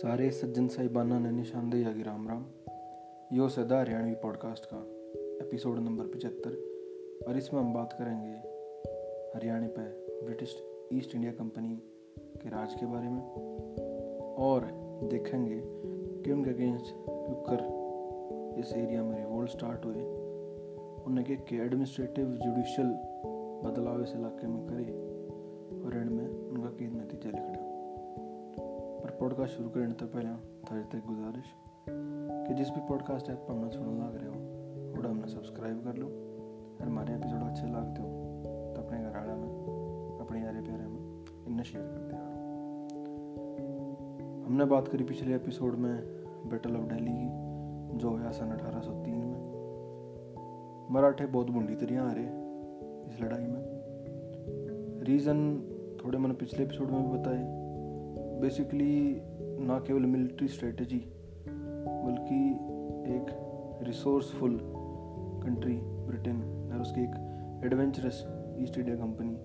सारे सज्जन साहिबाना ने निशानदेही आगे राम राम। यो सदा हरियाणवी पॉडकास्ट का एपिसोड नंबर पचहत्तर। और इसमें हम बात करेंगे हरियाणा पर ब्रिटिश ईस्ट इंडिया कंपनी के राज के बारे में। और देखेंगे कि उनके अगेंस्ट क्योंकर इस एरिया में रिवोल्ट स्टार्ट हुए। उन्हें के एडमिनिस्ट्रेटिव जुडिशल बदलाव इस इलाके में करे और एंड में उनका कई नतीजा पर पॉडकास्ट शुरू करने तो पहले थारे तक गुजारिश कि जिस भी पॉडकास्ट ऐप पर हमने सुनने लग रहे हो वो हमने सब्सक्राइब कर लो। और हमारे एपिसोड अच्छे लगते हो तो अपने घर आड़ा में, अपने यारे प्यारे में इन्हें शेयर करते रहो। हमने बात करी पिछले एपिसोड में बैटल ऑफ़ दिल्ली की, जो हुआ सन 1803 में। मराठे बहुत बुंडी आ रहे इस लड़ाई में। रीज़न थोड़े मैंने पिछले एपिसोड में भी बताए। बेसिकली ना केवल मिलिट्री स्ट्रेटजी बल्कि एक रिसोर्सफुल कंट्री ब्रिटेन और उसकी एक एडवेंचरस ईस्ट इंडिया कंपनी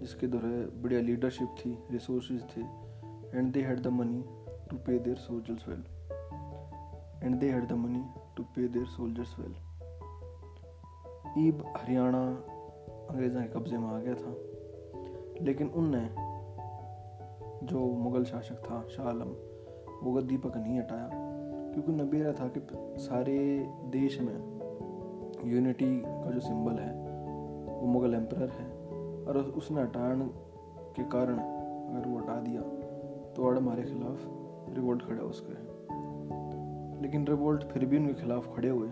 जिसके दौरे बढ़िया लीडरशिप थी रिसोर्स थे and they had the money to pay their soldiers well and they had the money to pay their soldiers well ईब हरियाणा अंग्रेज़ों के कब्जे में आ गया था, लेकिन उनने जो मुग़ल शासक था, शाह आलम, वो गद्दी पर नहीं हटाया। क्योंकि उन्हें बेरा था कि सारे देश में यूनिटी का जो सिंबल है, वो मुग़ल एम्प्रर है। और उसने हटाने के कारण अगर वो हटा दिया तो और हमारे खिलाफ रिवोल्ट खड़ा उसके लेकिन रिवोल्ट फिर भी उनके खिलाफ खड़े हुए,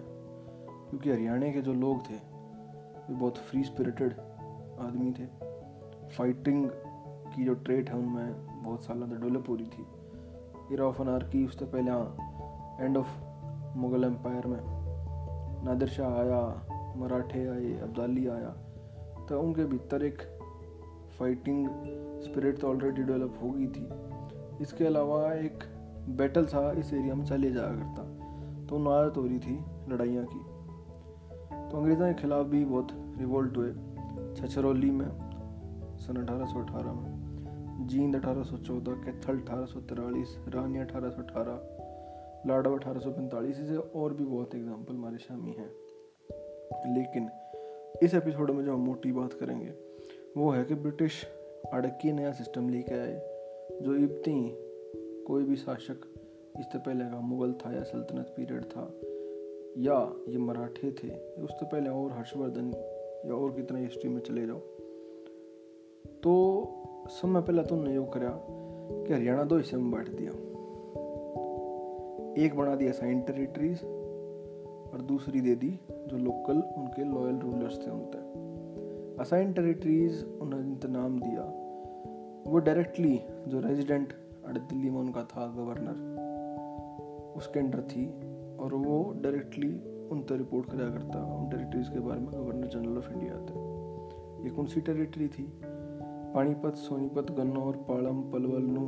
क्योंकि हरियाणा के जो लोग थे, वे बहुत फ्री स्पिरिटेड आदमी थे। फाइटिंग की जो ट्रेट है उनमें बहुत साल तो डेवलप हो रही थी। इरा ऑफ़ अनारकी उससे पहले एंड ऑफ़ मुग़ल एम्पायर में नादिर शाह आया, मराठे आए, अब्दाली आया तो उनके भीतर एक फाइटिंग स्पिरिट तो ऑलरेडी डेवलप हो गई थी। इसके अलावा एक बैटल था, इस एरिया में चले जाया करता तो आदत हो रही थी लड़ाइयाँ की। तो अंग्रेज़ों के खिलाफ भी बहुत रिवोल्ट हुए, छछरौली में, सन अठारह सौ अठारह में। जींद 1814 कैथल अठारह सौ तिरालीस, रानी अठारह लाडव अठारह सौ पैंतालीस, इसे और भी बहुत एग्ज़ाम्पल हमारे शामी हैं। लेकिन इस एपिसोड में जो हम मोटी बात करेंगे, वो है कि ब्रिटिश अड़की नया सिस्टम लेके आए, जो इब्ती, कोई भी शासक, इससे पहले का मुगल था या सल्तनत पीरियड था, या ये मराठे थे, उससे पहले और हर्षवर्धन या और कितना हिस्ट्री में चले जाओ। तो पहले तो उन्होंने योग करा कि हरियाणा दो हिस्से में बांट दिया। एक बना दिया साइन टेरिटरीज और दूसरी दे दी जो लोकल उनके लॉयल रूलर्स थे उनते असाइन टेरिटरीज उन्होंने नाम दिया। वो डायरेक्टली जो रेजिडेंट दिल्ली में उनका था गवर्नर उसके अंडर थी और वो डायरेक्टली उन पर रिपोर्ट कराया करता, उन टेरिटरीज के बारे में गवर्नर जनरल ऑफ़ इंडिया थे। एक उनसी टेरिटरी थी? पानीपत, सोनीपत, गन्नौर, पालम, पलवल नू,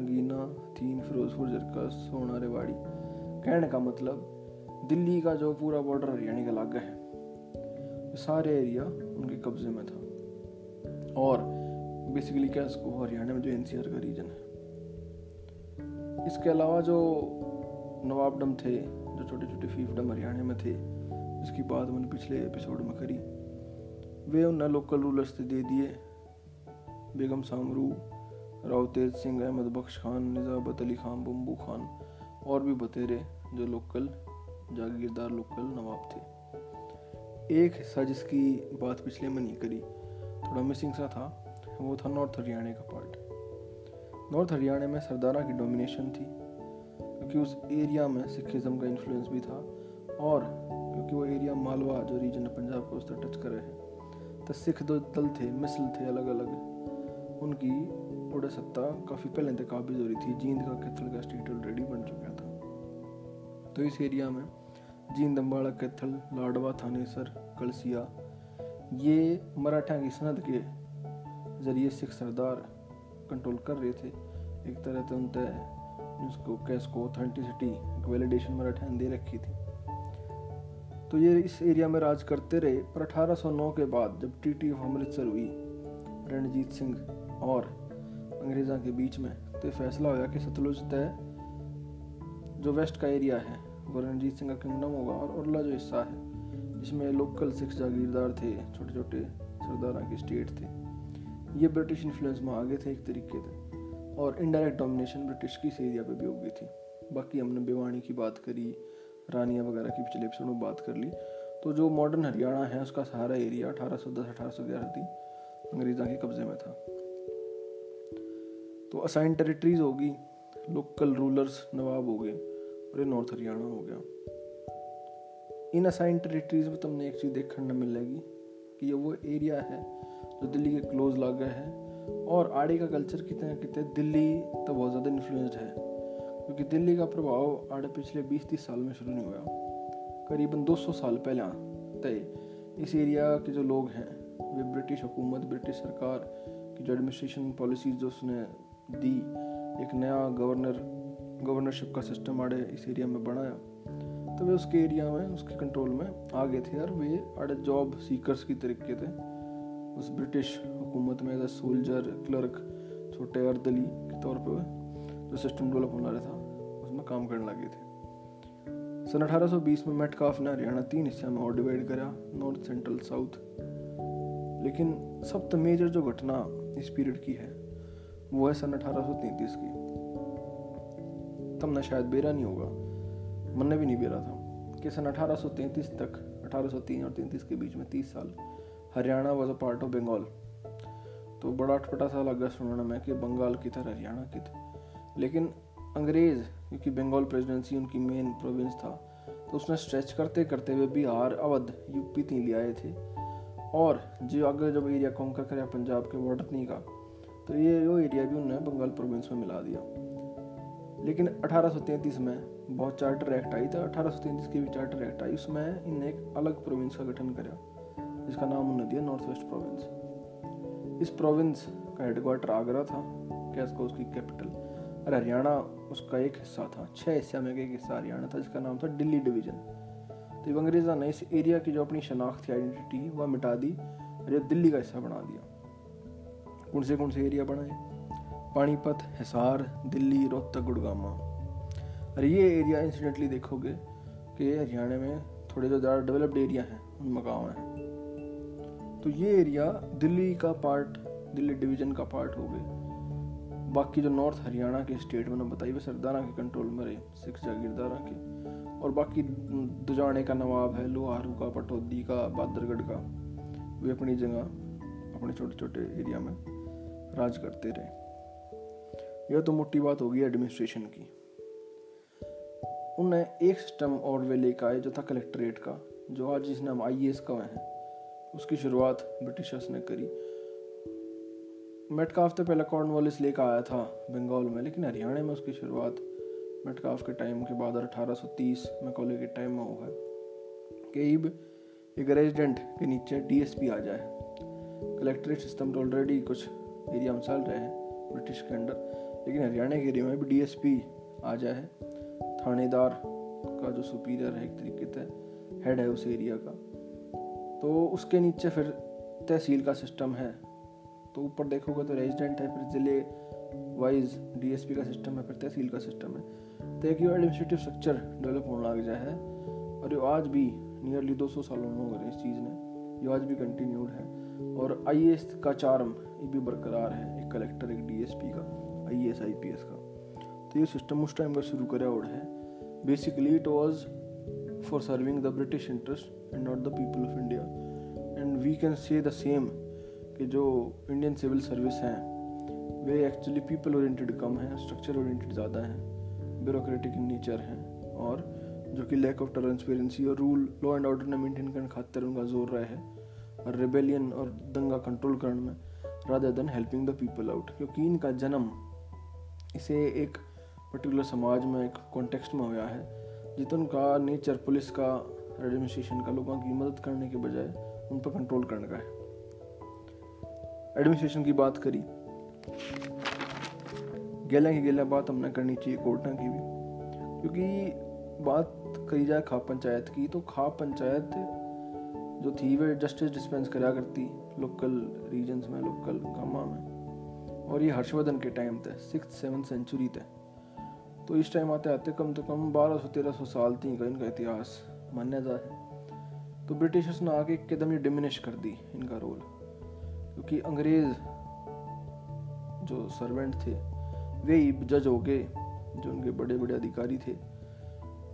नगीना थीन फिरोजपुर जरका सोना रेवाड़ी कहने का मतलब दिल्ली का जो पूरा बॉर्डर हरियाणा का लागा है सारे एरिया उनके कब्जे में था। और बेसिकली क्या इसको हरियाणा में जो एनसीआर का रीजन है। इसके अलावा जो नवाबडम थे, जो छोटे छोटे फीफडम हरियाणा में थे जिसकी बात मैंने पिछले एपिसोड में करी। वे उन लोकल रूलर्स से दे दिए बेगम सामरू राव तेज सिंह, अहमद बख्श खान निज़ाबत अली खान बम्बू खान और भी बतेरे जो लोकल, जागीरदार लोकल नवाब थे। एक हिस्सा जिसकी बात पिछले में नहीं करी, थोड़ा मिसिंग सा था, वो था नॉर्थ हरियाणा का पार्ट नॉर्थ हरियाणा में सरदारा की डोमिनेशन थी, क्योंकि उस एरिया में सिखिज़म का इन्फ्लुएंस भी था और क्योंकि वो एरिया मालवा जो रीजन है पंजाब को उस तरह टच कर रहे हैं तो सिख दो दल थे, मिसल थे अलग अलग उनकी बड़ा सत्ता काफ़ी पहले तक काबिज हो रही थी। जींद का कैथल का स्टेट ऑलरेडी बन चुका था। तो इस एरिया में जींद अम्बाड़ा कैथल, लाडवा थानेसर, कलसिया, ये मराठा की सनद के ज़रिए सिख सरदार कंट्रोल कर रहे थे। एक तरह से उन जिसको कैसको ऑथेंटिसिटी वैलिडेशन मराठा ने दे रखी थी। तो ये इस एरिया में राज करते रहे। पर 1809 के बाद जब टी ऑफ़ अमृतसर हुई रणजीत सिंह और अंग्रेज़ों के बीच में तो फैसला होया कि सतलुज तय जो वेस्ट का एरिया है, वो रणजीत सिंह का किंगडम होगा और उरला जो हिस्सा है, जिसमें लोकल सिख जागीरदार थे छोटे छोटे सरदारा के स्टेट थे, ये ब्रिटिश इन्फ्लुएंस में आगे थे एक तरीके से और इनडायरेक्ट डोमिनेशन ब्रिटिश की इस एरिया पे भी हो गई थी। बाकी हमने भिवानी की बात करी, रानिया वगैरह की पिछले एपिसोड में बात कर ली तो जो मॉडर्न हरियाणा है, उसका सारा एरिया अठारह सौ दस, अठारह सौ ग्यारह थी। अंग्रेज़ों के कब्जे में था। तो असाइन टेरिटरीज होगी लोकल रूलर्स नवाब हो गए और ये नॉर्थ हरियाणा हो गया। इन असाइन टेरिटरीज में तुमने एक चीज़ देखने मिलेगी कि ये वो एरिया है जो दिल्ली के क्लोज लागे है और आड़े का कल्चर कितने कितने दिल्ली तो बहुत ज़्यादा इन्फ्लुएंस्ड है। क्योंकि दिल्ली का प्रभाव आड़े पिछले 20-30 साल में शुरू नहीं हुआ। करीबन 200 साल पहले तय इस एरिया के जो लोग हैं वे ब्रिटिश हुकूमत, ब्रिटिश सरकार की जो एडमिनिस्ट्रेशन पॉलिसीज़ जो उसने दी, एक नया गवर्नर गवर्नरशिप का सिस्टम आड़े इस एरिया में बनाया। तो वे उसके एरिया में, उसके कंट्रोल में आ गए थे और वे आड़े जॉब सीकर्स की तरीके थे। उस ब्रिटिश हुकूमत में एज सोल्जर क्लर्क छोटे अर्दली के तौर पर जो सिस्टम डेवलप होना रहा था, उसमें काम करने लगे थे। सन 1820 में मेटकाफ ने हरियाणा तीन हिस्सों में और डिवाइड करा नॉर्थ सेंट्रल साउथ लेकिन सबसे मेजर जो घटना इस पीरियड की है, वो है सन 1833 की। तब ना शायद बेरा नहीं होगा, मन भी नहीं बेरा था कि सन 1833 तक 1803 और 33 के बीच में 30 साल Haryana was a part of Bengal तो बड़ा अटपटा सा लगा सुनने में कि बंगाल की तरह हरियाणा की थी। लेकिन अंग्रेज़, क्योंकि बंगाल प्रेसिडेंसी उनकी मेन प्रोविंस था तो उसने स्ट्रेच करते करते हुए बिहार, अवध यूपी तीन ले आए थे। और जो आगे जब एरिया कॉन्कर करे, पंजाब के बॉर्डर का। तो ये वो एरिया भी उन्होंने बंगाल प्रोविंस में मिला दिया। लेकिन 1833 में बहुत चार्टर एक्ट आई था 1833 की भी चार्टर एक्ट आई, उसमें इनने एक अलग प्रोविंस का गठन करा, जिसका नाम उन्होंने दिया नॉर्थ वेस्ट प्रोविंस इस प्रोविंस का हेडक्वार्टर आगरा था कैसको उसकी कैपिटल और हरियाणा उसका एक हिस्सा था छः हिस्सा में एक हिस्सा हरियाणा था, जिसका नाम था दिल्ली डिवीज़न तो अंग्रेज़ों ने इस एरिया की जो अपनी शनाख्त आइडेंटिटी वह मिटा दी और ये दिल्ली का हिस्सा बना दिया। कौन से कौन से एरिया बनाए पानीपत, हिसार, दिल्ली, रोहतक गुड़गामा और ये एरिया इंसिडेंटली देखोगे कि हरियाणा में थोड़े जो ज़्यादा डेवलप्ड एरिया हैं उनमें गाँव हैं। तो ये एरिया दिल्ली का पार्ट दिल्ली डिवीज़न का पार्ट हो गए। बाकी जो नॉर्थ हरियाणा के स्टेट मैंने बताई वो सरदारा के कंट्रोल में रहे, सिख जागीरदारा के। और बाकी दुजाने का नवाब है, लोहारू का, पटौदी का, बादरगढ़ का, वे अपनी जगह, अपने छोटे छोटे एरिया में राज करते रहे। यह तो मोटी बात होगी एडमिनिस्ट्रेशन की। उन्हें एक सिस्टम और वे लेकर आए जो था कलेक्ट्रेट का, जो आज जिसने हम आई एस का हैं। उसकी शुरुआत ब्रिटिशर्स ने करी। मेटकाफ तो पहले कॉर्नवालिस लेकर आया था, बंगाल में, लेकिन हरियाणा में उसकी शुरुआत मेटकाफ के टाइम के बाद अठारह सौ तीस मैकॉले के टाइम में हुआ है। कि एक रेजिडेंट के नीचे डीएसपी आ जाए। कलेक्ट्रेट सिस्टम तो ऑलरेडी कुछ एरिया में चल रहे हैं ब्रिटिश के अंडर लेकिन हरियाणा के एरिया में भी डीएसपी आ जाए। थानेदार का जो सुपीरियर है एक तरीके से हेड है उस एरिया का। तो उसके नीचे फिर तहसील का सिस्टम है। तो ऊपर देखोगे तो रेजिडेंट है फिर ज़िले वाइज डीएसपी का सिस्टम है फिर तहसील का सिस्टम है। तो एक ये एडमिनिस्ट्रेटिव स्ट्रक्चर डेवलप होने लग जाए है और ये आज भी नियरली 200 सालों में हो गए इस चीज़ ने। ये आज भी कंटिन्यूड है और आई का चार्म ये भी बरकरार है, एक कलेक्टर एक डीएसपी का आई एस का। तो ये सिस्टम उस टाइम का शुरू करा और है। Basically it was for serving the British interest and not the people of India and we can say the same कि जो इंडियन सिविल सर्विस हैं वे एक्चुअली पीपल ओरिएंटेड कम हैं स्ट्रक्चर ओरिएंटेड ज़्यादा हैं ब्यूरोक्रेटिक इन नेचर हैं और जो कि लैक ऑफ़ ट्रांसपेरेंसी और रूल लॉ एंड ऑर्डर ने मेंटेन करने खातर उनका ज़ोर रहा है और रेबेलियन और दंगा कंट्रोल करने में rather than helping the people out क्योंकि इनका जन्म इसे एक पर्टिकुलर समाज में, एक कॉन्टेक्स्ट में हुआ है जितन का नेचर पुलिस का एडमिनिस्ट्रेशन का लोगों की मदद करने के बजाय उन पर कंट्रोल करने का है। एडमिनिस्ट्रेशन की बात करी गेला की गेला बात हमने करनी चाहिए, कोर्टा की भी। क्योंकि बात करी जाए खाप पंचायत की तो खाप पंचायत जो थी वे जस्टिस डिस्पेंस करा करती लोकल रीजन्स में लोकल कामा में। और ये हर्षवर्धन के टाइम थे सिक्स सेवन सेंचुरी थे। तो इस टाइम आते आते कम से कम बारह सौ, तेरह सौ साल थी का इनका इतिहास मान्यता है तो ब्रिटिशर्स ने आके एकदम ही डिमिनिश कर दी इनका रोल क्योंकि अंग्रेज़ जो सर्वेंट थे, वे ही जज हो गए, जो उनके बड़े बड़े अधिकारी थे।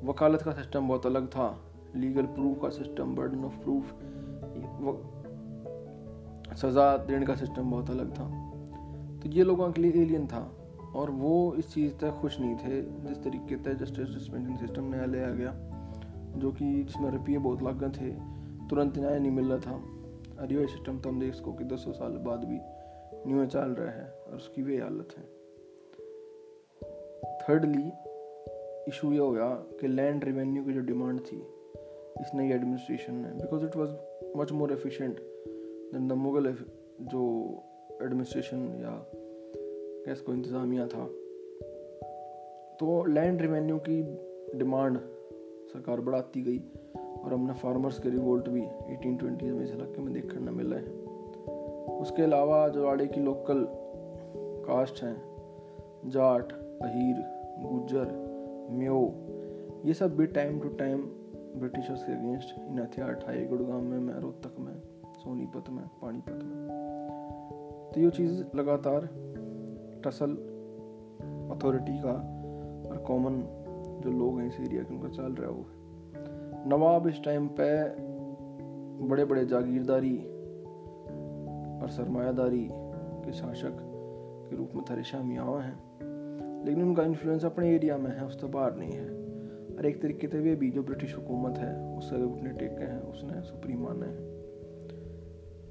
वकालत का सिस्टम बहुत अलग था। लीगल प्रूफ का सिस्टम बर्डन ऑफ़ प्रूफ सज़ा देने का सिस्टम बहुत अलग था। तो ये लोगों के लिए एलियन था, और वो इस चीज़ तक खुश नहीं थे, जिस तरीके से जस्टिस डिस्पेंसिंग सिस्टम नया ले आ गया, जो कि जिसमें रुपये बहुत लागत थे, तुरंत न्याय नहीं मिल रहा था। ये सिस्टम तो हम देख सको कि दस साल बाद भी न्यू चल रहा है और उसकी वे हालत है। थर्डली इशू ये हो गया कि लैंड रेवेन्यू की जो डिमांड थी, इस नई एडमिनिस्ट्रेशन में because it was much more efficient than the Mughal जो एडमिनिस्ट्रेशन या कैस को इंतज़ामिया था। तो लैंड रेवेन्यू की डिमांड सरकार बढ़ाती गई और हमने फार्मर्स के रिवोल्ट भी एटीन ट्वेंटीज़ में इस इलाके में देखने मिला है। उसके अलावा जो आड़े की लोकल कास्ट हैं। जाट, अहीर गुजर म्यो, ये सब भी टाइम टू टाइम ब्रिटिशर्स के अगेंस्ट इन हथियार ठाए। गुड़गांव में मैं रोहतक में, सोनीपत में, पानीपत में। तो ये चीज़ लगातार टसल अथॉरिटी का और कॉमन जो लोग हैं इस एरिया के उनका चल रहा है। वो नवाब इस टाइम पे बड़े बड़े जागीरदारी और सरमायादारी के शासक के रूप में थरे मियावा हैं। लेकिन उनका इन्फ्लुएंस अपने एरिया में है, उस तो बाहर नहीं है। और एक तरीके से वे भी जो ब्रिटिश हुकूमत है उससे घुटने टेके हैं, उसने सुप्रीम माने हैं।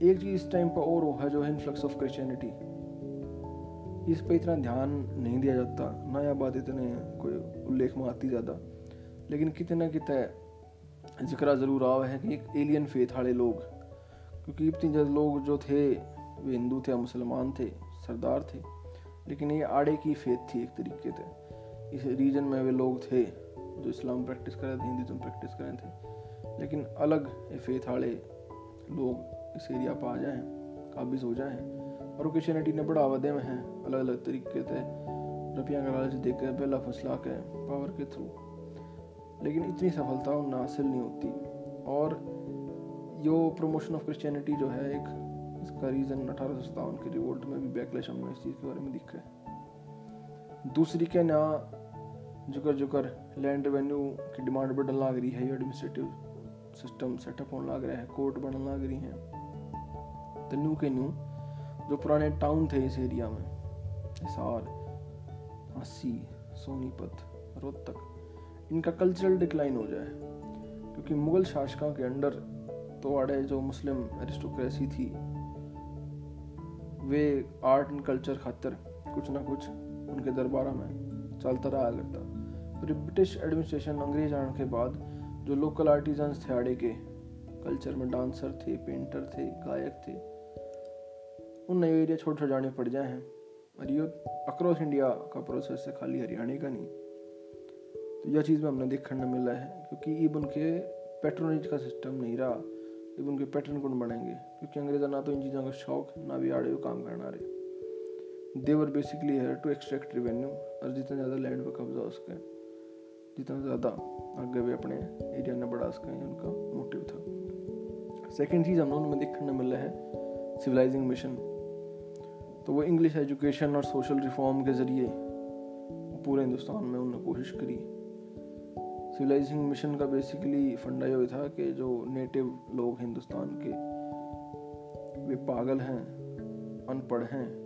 एक चीज़ इस टाइम पर और वो है जो है इन्फ्लक्स ऑफ़ क्रिश्चियनिटी इस पर इतना ध्यान नहीं दिया जाता, ना या बात इतने कोई उल्लेख में आती ज़्यादा। लेकिन कितने कितने ज़िक्र ज़रूर आ है कि एक एलियन फेथ वाले लोग क्योंकि इतनी इतने लोग जो थे, वे हिंदू थे, मुसलमान थे, सरदार थे, लेकिन ये आड़े की फेथ थी एक तरीके से। इस रीजन में वे लोग थे जो इस्लाम प्रैक्टिस कर रहे थे हिंदुज़म प्रैक्टिस कर रहे थे। लेकिन अलग ये फेथ आड़े लोग इस एरिया पर आ जाएँ, काबिज हो जाएँ और क्रिश्चियनिटी ने बढ़ावा दे में हैं अलग अलग तरीके से। रुपया का लालच दे के बेला फसला के पावर के थ्रू लेकिन इतनी सफलता उन्हें हासिल नहीं होती और यो प्रमोशन ऑफ़ क्रिश्चियनिटी जो है एक इसका रीज़न अठारह सौ सत्तावन के रिवोल्ट में भी बैकलेश हमने इस चीज़ के बारे में दिखा है। दूसरी के ना, जुकर जुकर लैंड रेवेन्यू की डिमांड बढ़ने लग रही है एडमिनिस्ट्रेटिव सिस्टम सेटअप होने लग रहा है कोर्ट बनने लग रही हैं। तो न्यू के न्यू जो पुराने टाउन थे इस एरिया में, हिसार हसी सोनीपत, रोहतक, इनका कल्चरल डिक्लाइन हो जाए, क्योंकि मुगल शासकों के अंडर आड़े जो मुस्लिम एरिस्टोक्रेसी थी, वे आर्ट एंड कल्चर खातर कुछ ना कुछ उनके दरबार में चलता रहा करता फिर ब्रिटिश एडमिनिस्ट्रेशन अंग्रेज़ आने के बाद जो लोकल आर्टिजन्स थे, आड़े के कल्चर में डांसर थे पेंटर थे, गायक थे, उन नए एरिया छोड़ छोड़ जाने पड़ जाए हैं। और ये अक्रॉस इंडिया का प्रोसेस है, खाली हरियाणा का नहीं। तो यह चीज़ में हमने देखने मिला है, क्योंकि ईब उनके पेट्रोनेज का सिस्टम नहीं रहा। ईब उनके पैटर्न कौन बनेंगे? क्योंकि अंग्रेजा ना तो इन चीज़ों का शौक, ना भी आड़े काम करना रहे। देवर बेसिकली है टू एक्सट्रैक्ट रेवेन्यू और जितना ज़्यादा लैंड पर कब्जा उसके जितना ज़्यादा आगे वे अपने एरिया में बढ़ा सकें, उनका मोटिव था। सेकेंड चीज़ हम लोगों में देखने मिला है सिविलाइजिंग मिशन तो वो इंग्लिश एजुकेशन और सोशल रिफॉर्म के ज़रिए पूरे हिंदुस्तान में उन्होंने कोशिश करी। सिविलाइजिंग मिशन का बेसिकली फंडा ये था कि जो नेटिव लोग हिंदुस्तान के, वे पागल हैं, अनपढ़ हैं,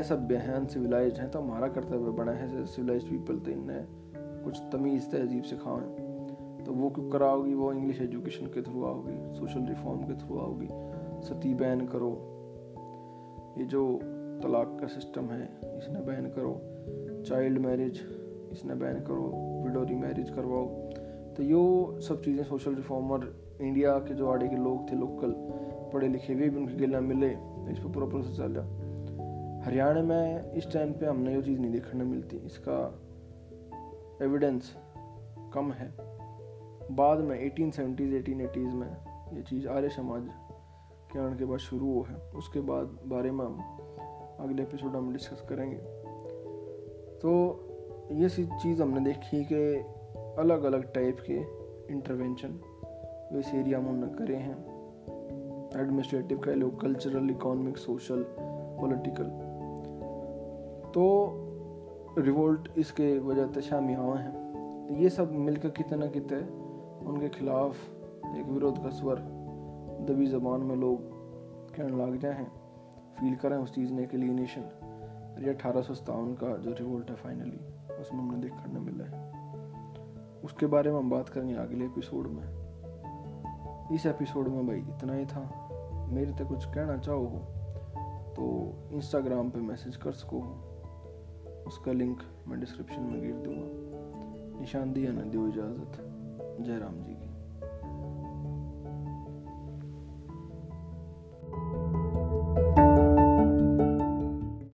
असभ्य हैं अनसिविलाइज हैं तो हमारा कर्तव्य बना है सिविलाइज पीपल तो इन्हें कुछ तमीज़ तहजीब सिखाएँ। तो वो क्यों कराओगी? वो इंग्लिश एजुकेशन के थ्रू आओगी सोशल रिफॉर्म के थ्रू आओगी। सती बैन करो। ये जो तलाक का सिस्टम है, इसने बैन करो। चाइल्ड मैरिज इसने बैन करो। विडोरी मैरिज करवाओ। तो यो सब चीज़ें सोशल रिफॉर्मर इंडिया के जो आड़े के लोग थे लोकल पढ़े लिखे हुए भी उनके गिला मिले, इस पर पूरा प्रोसेस चल रहा। हरियाणा में इस टाइम पे हमने ये चीज़ नहीं देखने मिलती। इसका एविडेंस कम है। बाद में एटीन सेवेंटीज़ एटीन एटीज़ में ये चीज़ आर्य समाज के आने के बाद शुरू हुआ है। उसके बाद बारे में हम अगले एपिसोड में डिस्कस करेंगे। तो ये सी चीज़ हमने देखी कि अलग अलग टाइप के इंटरवेंशन इस एरिया में उन्होंने करे हैं। एडमिनिस्ट्रेटिव कह लो कल्चरल इकोनॉमिक सोशल पॉलिटिकल तो रिवोल्ट इसके वजह से शामिल हुए हैं। ये सब मिलकर कितने ना कितने उनके खिलाफ एक विरोध का स्वर दबी जबान में लोग कहने लग जाए हैं फील करें उस चीज़ ने के लिए नेशन ये अठारह सौ सत्तावन का जो रिवोल्ट है फाइनली उसमें हमने देखने मिला है। उसके बारे में हम बात करेंगे अगले एपिसोड में। इस एपिसोड में भाई इतना ही था। मेरे तक कुछ कहना चाहो हो तो इंस्टाग्राम पे मैसेज कर सको। हो उसका लिंक मैं डिस्क्रिप्शन में गिर दूँगा। निशान दिया न, दो इजाज़त। जयराम जी।